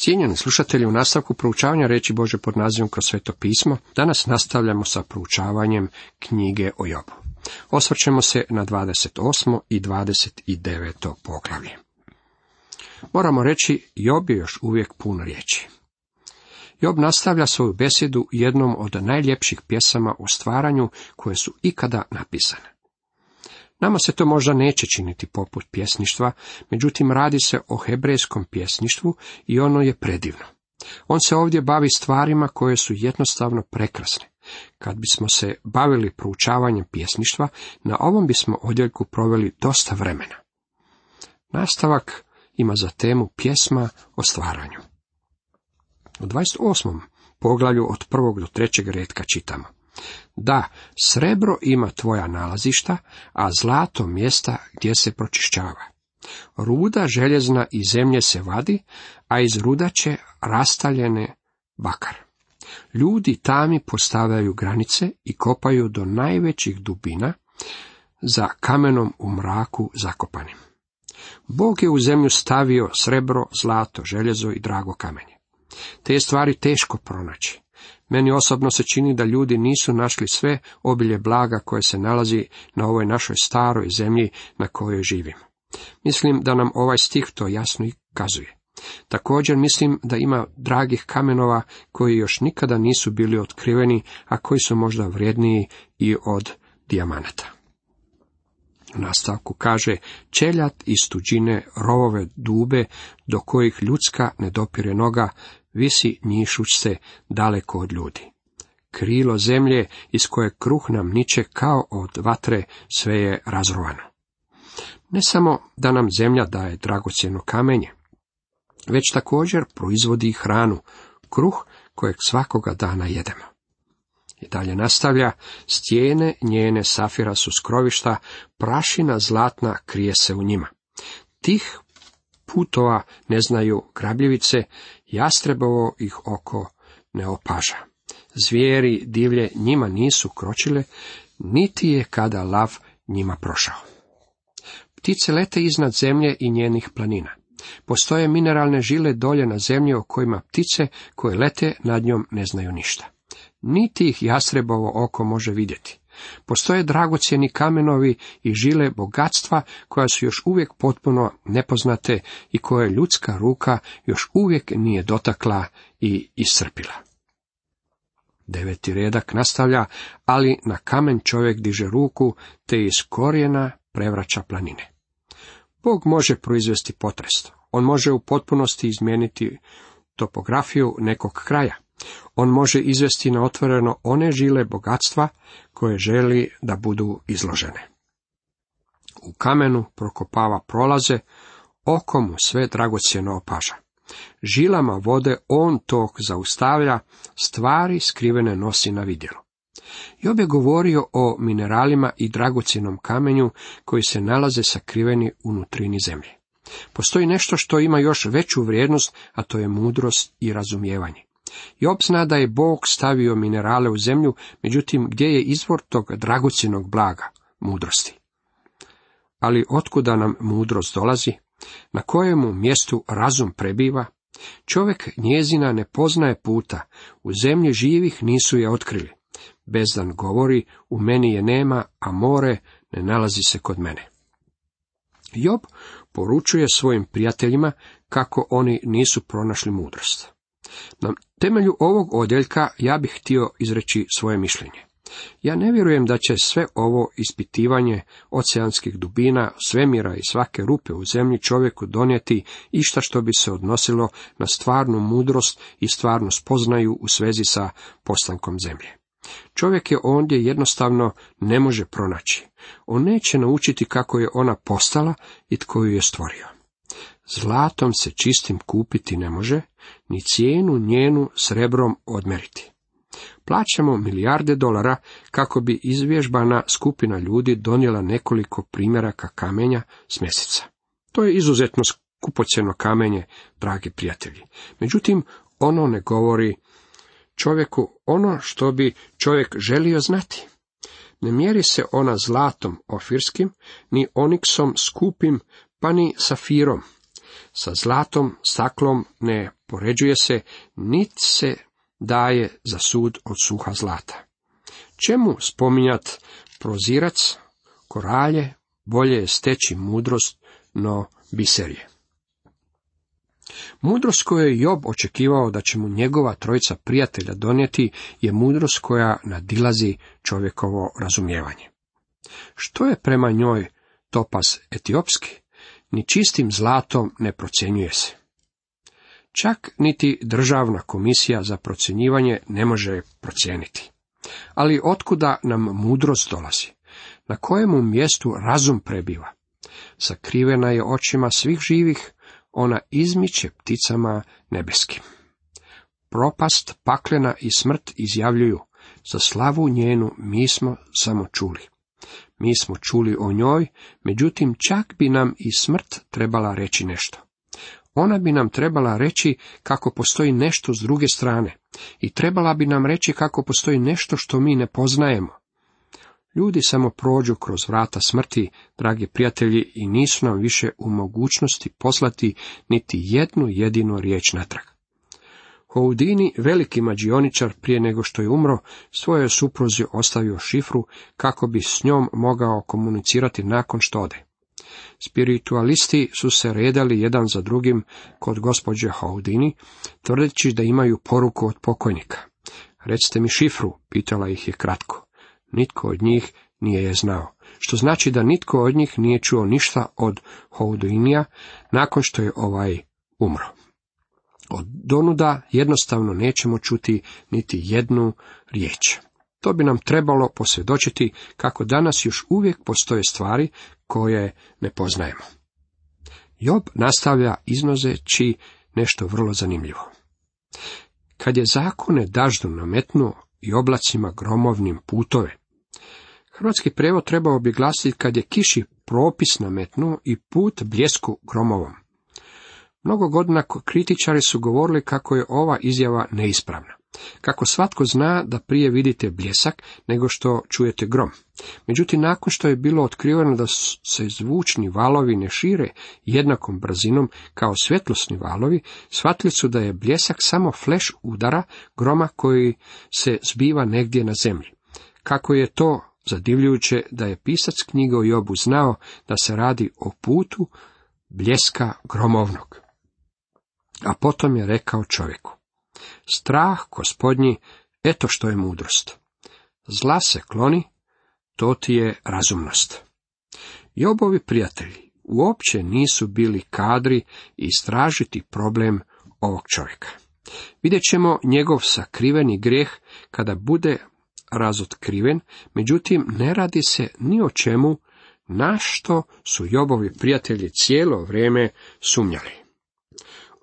Cijenjeni slušatelji, u nastavku proučavanja reći Bože pod nazivom kroz sveto pismo, danas nastavljamo sa proučavanjem knjige o Jobu. Osvrćemo se na 28. i 29. poglavlje. Moramo reći, Job je još uvijek pun riječi. Job nastavlja svoju besjedu jednom od najljepših pjesama o stvaranju koje su ikada napisane. Nama se to možda neće činiti poput pjesništva, međutim radi se o hebrejskom pjesništvu i ono je predivno. On se ovdje bavi stvarima koje su jednostavno prekrasne. Kad bismo se bavili proučavanjem pjesništva, na ovom bismo odjeljku proveli dosta vremena. Nastavak ima za temu pjesma o stvaranju. U 28. poglavlju od prvog do trećeg redka čitamo. Da, srebro ima tvoja nalazišta, a zlato mjesta gdje se pročišćava. Ruda željezna iz zemlje se vadi, a iz rudače rastaljene bakar. Ljudi tami postavljaju granice i kopaju do najvećih dubina za kamenom u mraku zakopanim. Bog je u zemlju stavio srebro, zlato, željezo i drago kamenje. Te stvari teško pronaći. Meni osobno se čini da ljudi nisu našli sve obilje blaga koje se nalazi na ovoj našoj staroj zemlji na kojoj živimo. Mislim da nam ovaj stih to jasno i kazuje. Također mislim da ima dragih kamenova koji još nikada nisu bili otkriveni, a koji su možda vrijedniji i od dijamanata. U nastavku kaže, čeljat iz tuđine rovove dube do kojih ljudska ne dopire noga, visi njišuć se daleko od ljudi. Krilo zemlje iz koje kruh nam niče kao od vatre sve je razrovano. Ne samo da nam zemlja daje dragocjeno kamenje, već također proizvodi hranu, kruh kojeg svakoga dana jedemo. I dalje nastavlja, stijene njene safira su skrovišta, prašina zlatna krije se u njima. Tih putova ne znaju grabljivice, jastrebovo ih oko ne opaža. Zvijeri divlje njima nisu kročile, niti je kada lav njima prošao. Ptice lete iznad zemlje i njenih planina. Postoje mineralne žile dolje na zemlji o kojima ptice koje lete nad njom ne znaju ništa. Niti ih jastrebovo oko može vidjeti. Postoje dragocjeni kamenovi i žile bogatstva koja su još uvijek potpuno nepoznate i koje ljudska ruka još uvijek nije dotakla i iscrpila. Deveti redak nastavlja, ali na kamen čovjek diže ruku, te iz korijena prevraća planine. Bog može proizvesti potres. On može u potpunosti izmijeniti topografiju nekog kraja. On može izvesti na otvoreno one žile bogatstva koje želi da budu izložene. U kamenu prokopava prolaze, oko mu sve dragocjeno opaža. Žilama vode on tok zaustavlja, stvari skrivene nosi na vidjelo. Job je govorio o mineralima i dragocjenom kamenju koji se nalaze sakriveni u nutrini zemlje. Postoji nešto što ima još veću vrijednost, a to je mudrost i razumijevanje. Job zna da je Bog stavio minerale u zemlju, međutim gdje je izvor tog dragocjenog blaga, mudrosti? Ali otkuda nam mudrost dolazi? Na kojemu mjestu razum prebiva? Čovjek njezina ne poznaje puta, u zemlji živih nisu je otkrili. Bezdan govori, u meni je nema, a more ne nalazi se kod mene. Job poručuje svojim prijateljima kako oni nisu pronašli mudrost. Na temelju ovog odjeljka ja bih htio izreći svoje mišljenje. Ja ne vjerujem da će sve ovo ispitivanje oceanskih dubina, svemira i svake rupe u zemlji čovjeku donijeti išta što bi se odnosilo na stvarnu mudrost i stvarnu spoznaju u svezi sa postankom zemlje. Čovjek je ondje jednostavno ne može pronaći. On neće naučiti kako je ona postala i tko ju je stvorio. Zlatom se čistim kupiti ne može, ni cijenu njenu srebrom odmeriti. Plaćamo milijarde dolara kako bi izvježbana skupina ljudi donijela nekoliko primjeraka kamenja s mjeseca. To je izuzetno skupocjeno kamenje, dragi prijatelji. Međutim, ono ne govori čovjeku ono što bi čovjek želio znati. Ne mjeri se ona zlatom ofirskim, ni oniksom skupim, pa ni safirom. Sa zlatom, staklom ne poređuje se, nit se daje za sud od suha zlata. Čemu spominjat prozirac, koralje, bolje je steći mudrost, no biserje. Mudrost koju je Job očekivao da će mu njegova trojica prijatelja donijeti je mudrost koja nadilazi čovjekovo razumijevanje. Što je prema njoj topas etiopski? Ni čistim zlatom ne procjenjuje se. Čak niti državna komisija za procjenjivanje ne može procijeniti. Ali otkuda nam mudrost dolazi? Na kojemu mjestu razum prebiva? Sakrivena je očima svih živih, ona izmiče pticama nebeskim. Propast, paklena i smrt izjavljuju, za slavu njenu mi smo samo čuli. Mi smo čuli o njoj, međutim čak bi nam i smrt trebala reći nešto. Ona bi nam trebala reći kako postoji nešto s druge strane i trebala bi nam reći kako postoji nešto što mi ne poznajemo. Ljudi samo prođu kroz vrata smrti, dragi prijatelji, i nisu nam više u mogućnosti poslati niti jednu jedinu riječ natrag. Houdini, veliki mađioničar, prije nego što je umro, svojoj supruzi ostavio šifru kako bi s njom mogao komunicirati nakon što ode. Spiritualisti su se redali jedan za drugim kod gospođe Houdini, tvrdeći da imaju poruku od pokojnika. Recite mi šifru, pitala ih je kratko. Nitko od njih nije je znao, što znači da nitko od njih nije čuo ništa od Houdinija nakon što je ovaj umro. Od donuda jednostavno nećemo čuti niti jednu riječ. To bi nam trebalo posvjedočiti kako danas još uvijek postoje stvari koje ne poznajemo. Job nastavlja iznozeći nešto vrlo zanimljivo. Kad je zakone daždu nametnuo i oblacima gromovnim putove, hrvatski prevod trebao bi glasiti kad je kiši propis nametnuo i put bljesku gromovom. Mnogo godina kritičari su govorili kako je ova izjava neispravna. Kako svatko zna da prije vidite bljesak nego što čujete grom. Međutim, nakon što je bilo otkriveno da se zvučni valovi ne šire jednakom brzinom kao svjetlosni valovi, shvatili su da je bljesak samo fleš udara groma koji se zbiva negdje na zemlji. Kako je to zadivljujuće da je pisac knjige o Jobu znao da se radi o putu bljeska gromovnog. A potom je rekao čovjeku, strah gospodnji, eto što je mudrost. Zla se kloni, to ti je razumnost. Jobovi prijatelji uopće nisu bili kadri istražiti problem ovog čovjeka. Vidjet ćemo njegov sakriveni grijeh kada bude razotkriven, međutim ne radi se ni o čemu na što su Jobovi prijatelji cijelo vrijeme sumnjali.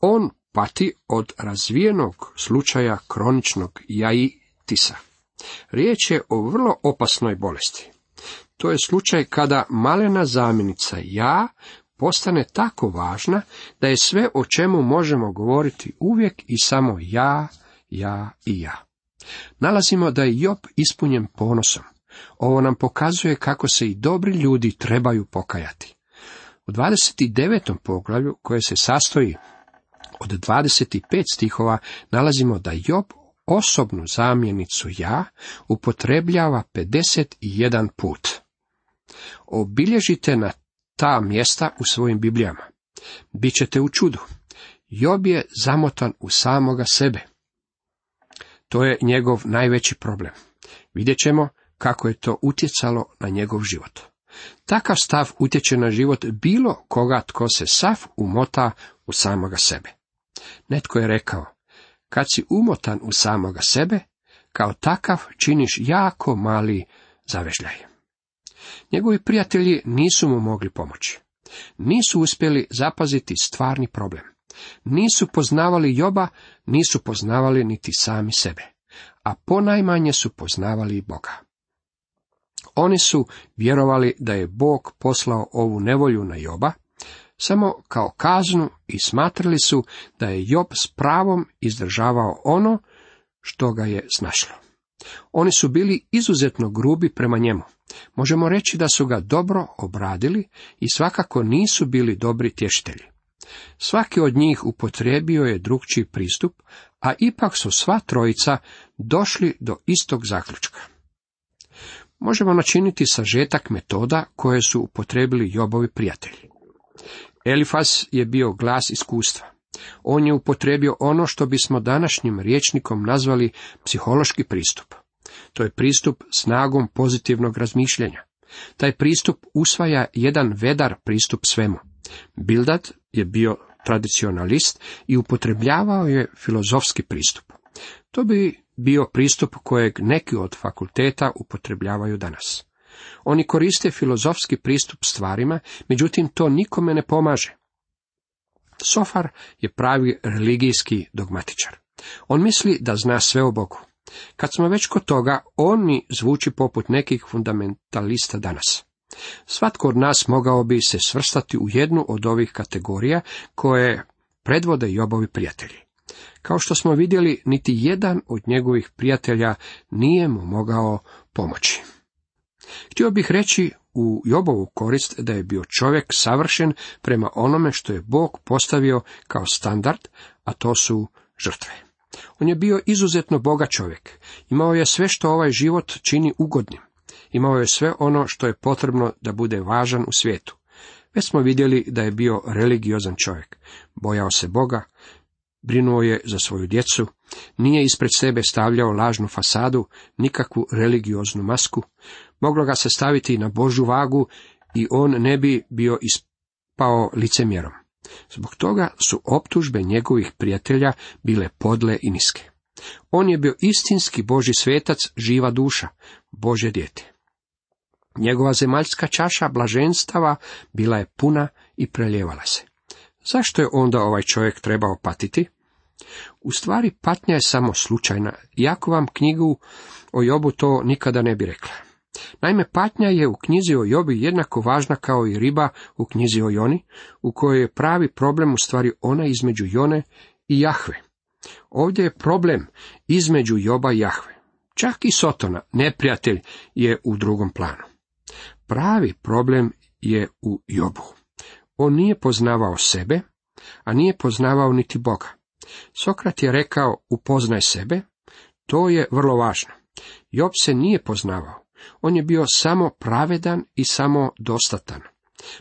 On pati od razvijenog slučaja kroničnog jaitisa. Riječ je o vrlo opasnoj bolesti. To je slučaj kada malena zamjenica ja postane tako važna da je sve o čemu možemo govoriti uvijek i samo ja, ja i ja. Nalazimo da je Job ispunjen ponosom. Ovo nam pokazuje kako se i dobri ljudi trebaju pokajati. U 29. poglavlju koje se sastoji od 25 stihova nalazimo da Job osobnu zamjenicu ja upotrebljava 51 put. Obilježite na ta mjesta u svojim biblijama. Bićete u čudu. Job je zamotan u samoga sebe. To je njegov najveći problem. Vidjet ćemo kako je to utjecalo na njegov život. Takav stav utječe na život bilo koga tko se sav umota u samoga sebe. Netko je rekao, kad si umotan u samoga sebe, kao takav činiš jako mali zavežljaj. Njegovi prijatelji nisu mu mogli pomoći. Nisu uspjeli zapaziti stvarni problem. Nisu poznavali Joba, nisu poznavali niti sami sebe, a ponajmanje su poznavali Boga. Oni su vjerovali da je Bog poslao ovu nevolju na Joba, samo kao kaznu i smatrali su da je Job s pravom izdržavao ono što ga je snašlo. Oni su bili izuzetno grubi prema njemu. Možemo reći da su ga dobro obradili i svakako nisu bili dobri tještelji. Svaki od njih upotrijebio je drugčiji pristup, a ipak su sva trojica došli do istog zaključka. Možemo načiniti sažetak metoda koje su upotrebili Jobovi prijatelji. Elifas je bio glas iskustva. On je upotrebio ono što bismo današnjim rječnikom nazvali psihološki pristup. To je pristup snagom pozitivnog razmišljanja. Taj pristup usvaja jedan vedar pristup svemu. Bildad je bio tradicionalist i upotrebljavao je filozofski pristup. To bi bio pristup kojeg neki od fakulteta upotrebljavaju danas. Oni koriste filozofski pristup stvarima, međutim to nikome ne pomaže. Sofar je pravi religijski dogmatičar. On misli da zna sve o Bogu. Kad smo već kod toga, on mi zvuči poput nekih fundamentalista danas. Svatko od nas mogao bi se svrstati u jednu od ovih kategorija koje predvode Jobovi prijatelji. Kao što smo vidjeli, niti jedan od njegovih prijatelja nije mu mogao pomoći. Htio bih reći u Jobovu korist da je bio čovjek savršen prema onome što je Bog postavio kao standard, a to su žrtve. On je bio izuzetno boga čovjek. Imao je sve što ovaj život čini ugodnim. Imao je sve ono što je potrebno da bude važan u svijetu. Već smo vidjeli da je bio religiozan čovjek. Bojao se Boga, brinuo je za svoju djecu, nije ispred sebe stavljao lažnu fasadu, nikakvu religioznu masku, moglo ga se staviti na Božu vagu i on ne bi bio ispao licemjerom. Zbog toga su optužbe njegovih prijatelja bile podle i niske. On je bio istinski Boži svetac, živa duša, Bože dijete. Njegova zemaljska čaša blaženstava bila je puna i preljevala se. Zašto je onda ovaj čovjek trebao patiti? U stvari patnja je samo slučajna, iako vam knjigu o Jobu to nikada ne bi rekla. Naime, patnja je u knjizi o Jobi jednako važna kao i riba u knjizi o Joni, u kojoj je pravi problem u stvari ona između Jone i Jahve. Ovdje je problem između Joba i Jahve. Čak i Sotona, neprijatelj, je u drugom planu. Pravi problem je u Jobu. On nije poznavao sebe, a nije poznavao niti Boga. Sokrat je rekao upoznaj sebe, to je vrlo važno. Job se nije poznavao. On je bio samo pravedan i samo dostatan.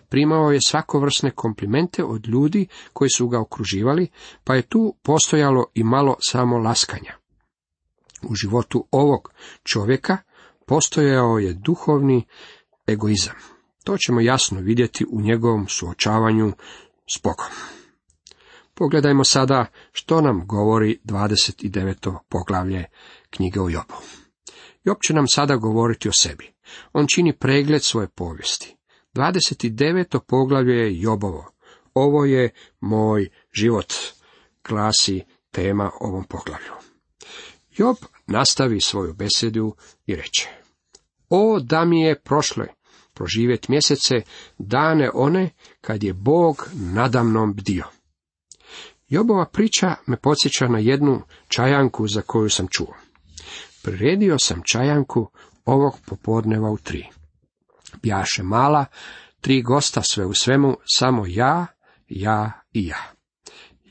Primao je svakovrsne komplimente od ljudi koji su ga okruživali, pa je tu postojalo i malo samo laskanja. U životu ovog čovjeka postojao je duhovni egoizam. To ćemo jasno vidjeti u njegovom suočavanju s Bogom. Pogledajmo sada što nam govori 29. poglavlje knjige o Jobu. Job će nam sada govoriti o sebi. On čini pregled svoje povijesti. 29. poglavlje je Jobovo. Ovo je moj život, glasi tema ovom poglavlju. Job nastavi svoju besedu i reče. O, da mi je prošlo proživjeti mjesece, dane one, kad je Bog nadamnom bdio. Jobova priča me podsjeća na jednu čajanku za koju sam čuo. Priredio sam čajanku ovog popodneva u tri. Bjaše mala, tri gosta sve u svemu, samo ja, ja i ja.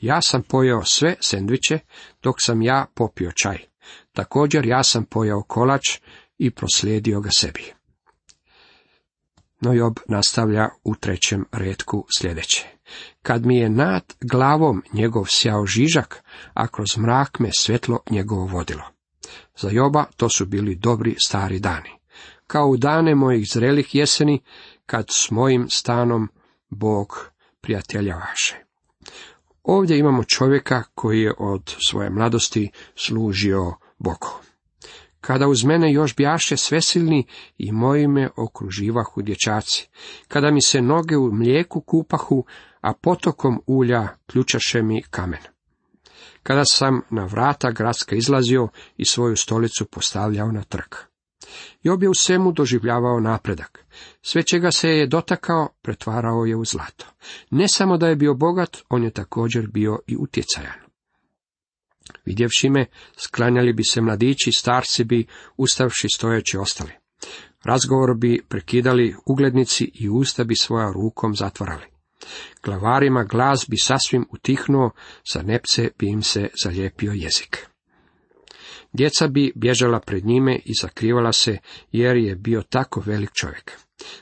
Ja sam pojeo sve sendviče, dok sam ja popio čaj. Također ja sam pojeo kolač i proslijedio ga sebi. No Job nastavlja u trećem redku sljedeće. Kad mi je nad glavom njegov sjao žižak, a kroz mrak me svjetlo njegovo vodilo. Za Joba to su bili dobri stari dani. Kao u dane mojih zrelih jeseni, kad s mojim stanom Bog prijatelja vaše. Ovdje imamo čovjeka koji je od svoje mladosti služio Bogu. Kada uz mene još bjaše svesilni i moji me okruživahu dječaci. Kada mi se noge u mlijeku kupahu, a potokom ulja ključaše mi kamen. Kada sam na vrata gradska izlazio i svoju stolicu postavljao na trg. Job je u svemu doživljavao napredak. Sve čega se je dotakao, pretvarao je u zlato. Ne samo da je bio bogat, on je također bio i utjecajan. Vidjevši me, sklanjali bi se mladići, starci bi, ustavši stojeći ostali. Razgovor bi prekidali uglednici i usta bi svoja rukom zatvarali. Glavarima glas bi sasvim utihnuo, sa nepce bi im se zalijepio jezik. Djeca bi bježala pred njime i zakrivala se, jer je bio tako velik čovjek.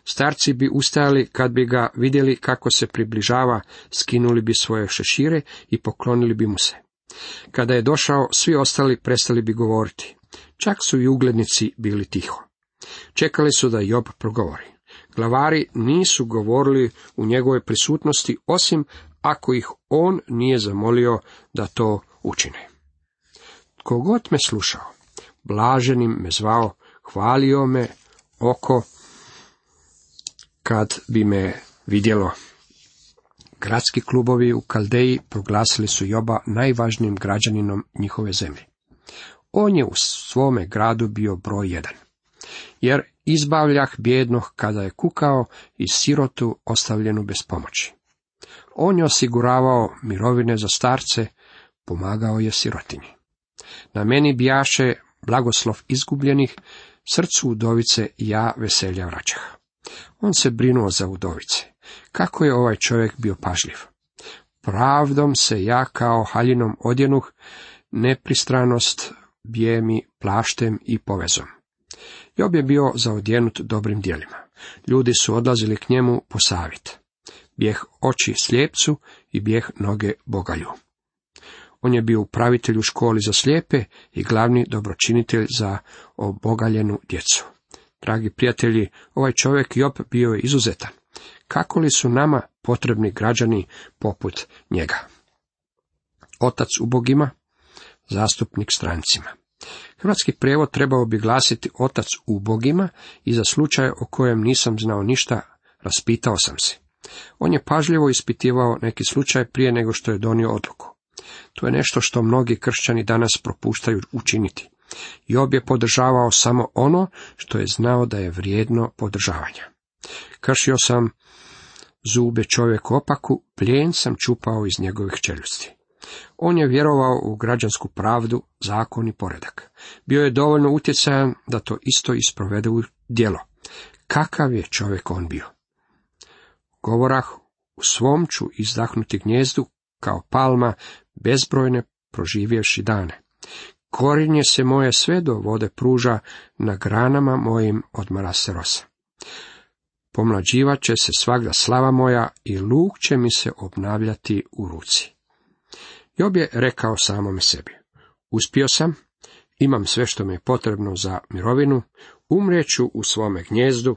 Starci bi ustajali kad bi ga vidjeli kako se približava, skinuli bi svoje šešire i poklonili bi mu se. Kada je došao, svi ostali prestali bi govoriti. Čak su i uglednici bili tiho. Čekali su da Job progovori. Glavari nisu govorili u njegovoj prisutnosti, osim ako ih on nije zamolio da to učine. Kogod me slušao, blaženim me zvao, hvalio me oko kad bi me vidjelo. Gradski klubovi u Kaldeji proglasili su Joba najvažnijim građaninom njihove zemlje. On je u svome gradu bio broj jedan. Jer izbavljah bjednog kada je kukao i sirotu ostavljenu bez pomoći. On je osiguravao mirovine za starce, pomagao je sirotinji. Na meni bijaše blagoslov izgubljenih, srcu udovice ja veselja vraćah. On se brinuo za udovice. Kako je ovaj čovjek bio pažljiv? Pravdom se ja kao haljinom odjenuh, nepristranost bije mi plaštem i povezom. Job je bio zaodjenut dobrim dijelima. Ljudi su odlazili k njemu po savjet. Bijeh oči slijepcu i bijeh noge bogalju. On je bio upravitelj u školi za slijepe i glavni dobročinitelj za obogaljenu djecu. Dragi prijatelji, ovaj čovjek Job bio je izuzetan. Kako li su nama potrebni građani poput njega? Otac ubogima, zastupnik strancima. Hrvatski prijevod trebao bi glasiti otac ubogima i za slučaj o kojem nisam znao ništa, raspitao sam se. On je pažljivo ispitivao neki slučaj prije nego što je donio odluku. To je nešto što mnogi kršćani danas propuštaju učiniti. Job je podržavao samo ono što je znao da je vrijedno podržavanja. Kršio sam zube čovjek opaku, plijen sam čupao iz njegovih čeljusti. On je vjerovao u građansku pravdu, zakon i poredak. Bio je dovoljno utjecajan da to isto isprovede u djelo. Kakav je čovjek on bio? Govorah, u svom ću izdahnuti gnjezdu kao palma bezbrojne proživjevši dane. Korinje se moje sve do vode pruža, na granama mojim se rosa. Pomlađivat će se svagda slava moja i luk će mi se obnavljati u ruci. Job je rekao samome sebi, uspio sam, imam sve što mi je potrebno za mirovinu, umrijeću u svome gnjezdu,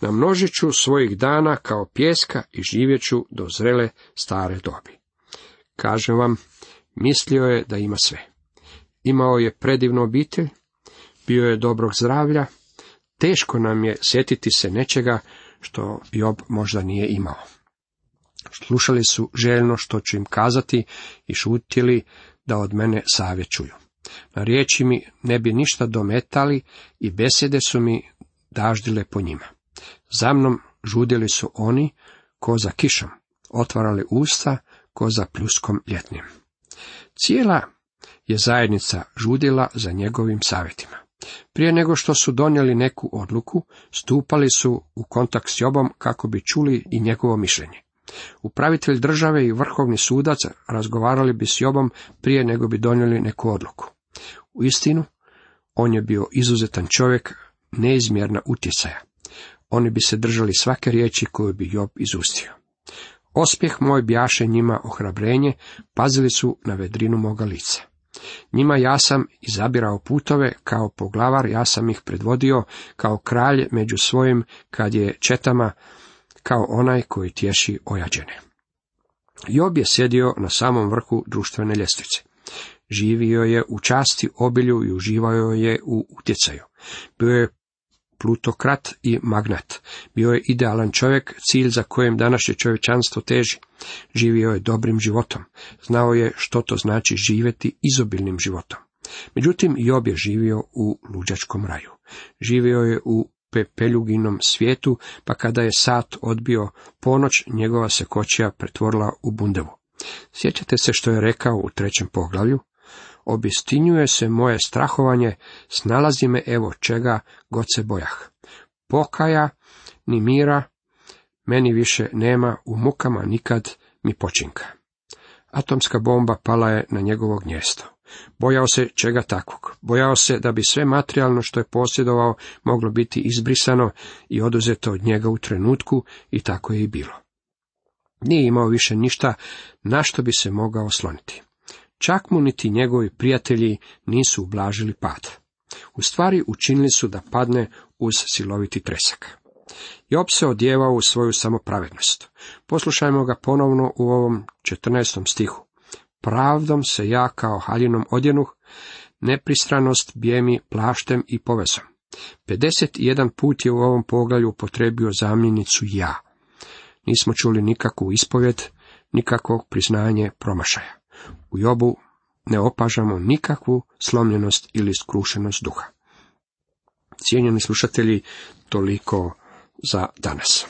namnožit ću svojih dana kao pjeska i živjeću do zrele stare dobi. Kažem vam, mislio je da ima sve. Imao je predivnu obitelj, bio je dobrog zdravlja, teško nam je sjetiti se nečega što Job možda nije imao. Slušali su željno što ću im kazati i šutili da od mene savjet čuju. Na riječi mi ne bi ništa dometali i besede su mi daždile po njima. Za mnom žudili su oni ko za kišom, otvarali usta ko za pljuskom ljetnim. Cijela je zajednica žudila za njegovim savjetima. Prije nego što su donijeli neku odluku, stupali su u kontakt s Jobom kako bi čuli i njegovo mišljenje. Upravitelj države i vrhovni sudac razgovarali bi s Jobom prije nego bi donijeli neku odluku. U istinu, on je bio izuzetan čovjek, neizmjerna utjecaja. Oni bi se držali svake riječi koju bi Job izustio. Ospjeh moj bjaše njima ohrabrenje, pazili su na vedrinu moga lica. Njima ja sam izabirao putove, kao poglavar ja sam ih predvodio, kao kralj među svojim, kad je četama, kao onaj koji tješi ojađene. Job je sjedio na samom vrhu društvene ljestvice. Živio je u časti, obilju i uživao je u utjecaju. Bio je plutokrat i magnat. Bio je idealan čovjek, cilj za kojem današnje čovječanstvo teži. Živio je dobrim životom. Znao je što to znači živjeti izobilnim životom. Međutim, Job je živio u luđačkom raju. Živio je u pepeljuginom svijetu, pa kada je sat odbio ponoć, njegova se kočija pretvorila u bundevu. Sjećate se što je rekao u trećem poglavlju? Obistinjuje se moje strahovanje, snalazi me evo čega god se bojah. Pokaja, ni mira, meni više nema u mukama nikad mi počinka. Atomska bomba pala je na njegovo gnjesto. Bojao se čega takvog. Bojao se da bi sve materijalno što je posjedovao moglo biti izbrisano i oduzeto od njega u trenutku i tako je i bilo. Nije imao više ništa na što bi se mogao osloniti. Čak mu niti njegovi prijatelji nisu ublažili pad. U stvari učinili su da padne uz siloviti tresak. Job se odjevao u svoju samopravednost. Poslušajmo ga ponovno u ovom 14. stihu. Pravdom se ja kao haljinom odjenuh, nepristranost bijemi plaštem i povezom. 51 put je u ovom poglavlju upotrebio zamjenicu ja. Nismo čuli nikakvu ispovjed, nikakvog priznanje promašaja. U Jobu ne opažamo nikakvu slomljenost ili skrušenost duha. Cijenjeni slušatelji, toliko za danas.